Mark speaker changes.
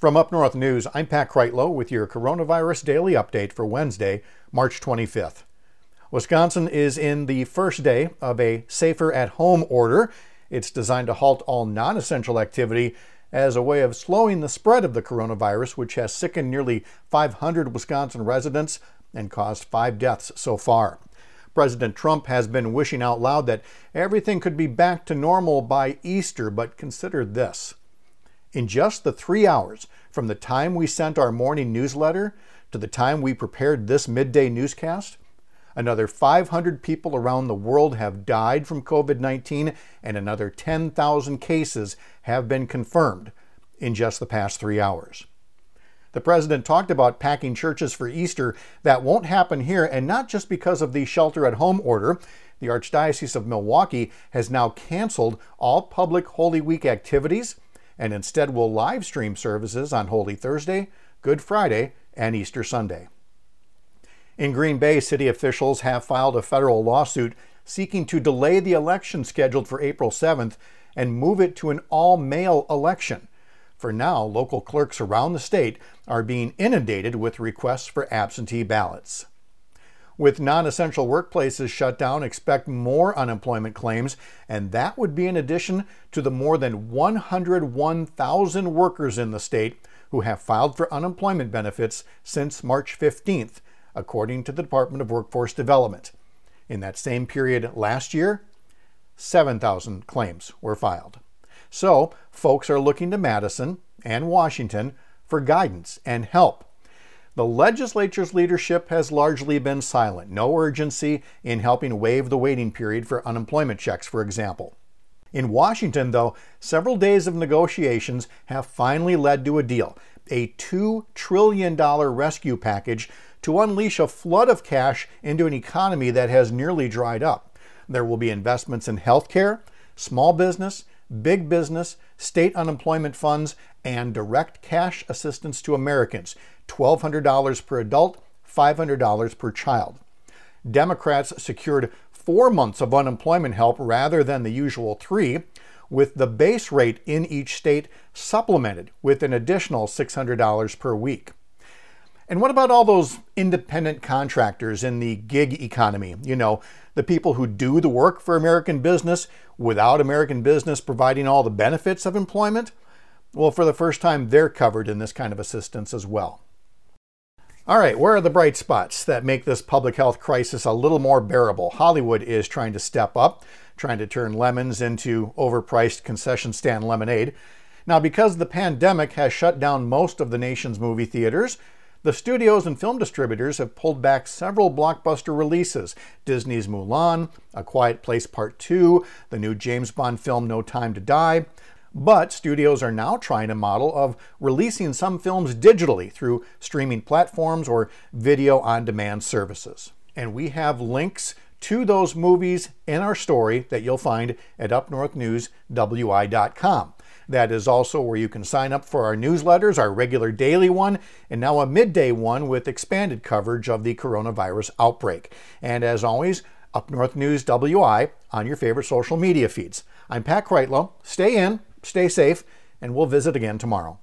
Speaker 1: From Up North News, I'm Pat Kreitlow with your coronavirus daily update for Wednesday, March 25th. Wisconsin is in the first day of a safer at home order. It's designed to halt all non essential activity as a way of slowing the spread of the coronavirus, which has sickened nearly 500 Wisconsin residents and caused five deaths so far. President Trump has been wishing out loud that everything could be back to normal by Easter, but consider this. In just the three hours from the time we sent our morning newsletter to the time we prepared this midday newscast, another 500 people around the world have died from COVID 19 and another 10,000 cases have been confirmed in just the past three hours. The president talked about packing churches for Easter. That won't happen here, and not just because of the shelter at home order. The Archdiocese of Milwaukee has now canceled all public Holy Week activities and instead will live stream services on Holy Thursday, Good Friday, and Easter Sunday. In Green Bay, city officials have filed a federal lawsuit seeking to delay the election scheduled for April 7th and move it to an all mail election. For now, local clerks around the state are being inundated with requests for absentee ballots. With non essential workplaces shut down, expect more unemployment claims, and that would be in addition to the more than 101,000 workers in the state who have filed for unemployment benefits since March 15th, according to the Department of Workforce Development. In that same period last year, 7,000 claims were filed. So, folks are looking to Madison and Washington for guidance and help the legislature's leadership has largely been silent. No urgency in helping waive the waiting period for unemployment checks, for example. In Washington, though, several days of negotiations have finally led to a deal a $2 trillion rescue package to unleash a flood of cash into an economy that has nearly dried up. There will be investments in healthcare, small business, big business, state unemployment funds, and direct cash assistance to Americans $1,200 per adult, $500 per child. Democrats secured four months of unemployment help rather than the usual three, with the base rate in each state supplemented with an additional $600 per week. And what about all those independent contractors in the gig economy? You know, the people who do the work for American business without American business providing all the benefits of employment? Well, for the first time, they're covered in this kind of assistance as well. All right, where are the bright spots that make this public health crisis a little more bearable? Hollywood is trying to step up, trying to turn lemons into overpriced concession stand lemonade. Now, because the pandemic has shut down most of the nation's movie theaters, the studios and film distributors have pulled back several blockbuster releases Disney's Mulan, A Quiet Place Part 2, the new James Bond film No Time to Die. But studios are now trying a model of releasing some films digitally through streaming platforms or video on demand services. And we have links to those movies in our story that you'll find at upnorthnewswi.com. That is also where you can sign up for our newsletters, our regular daily one, and now a midday one with expanded coverage of the coronavirus outbreak. And as always, Up North News WI on your favorite social media feeds. I'm Pat Kreitlow. Stay in, stay safe, and we'll visit again tomorrow.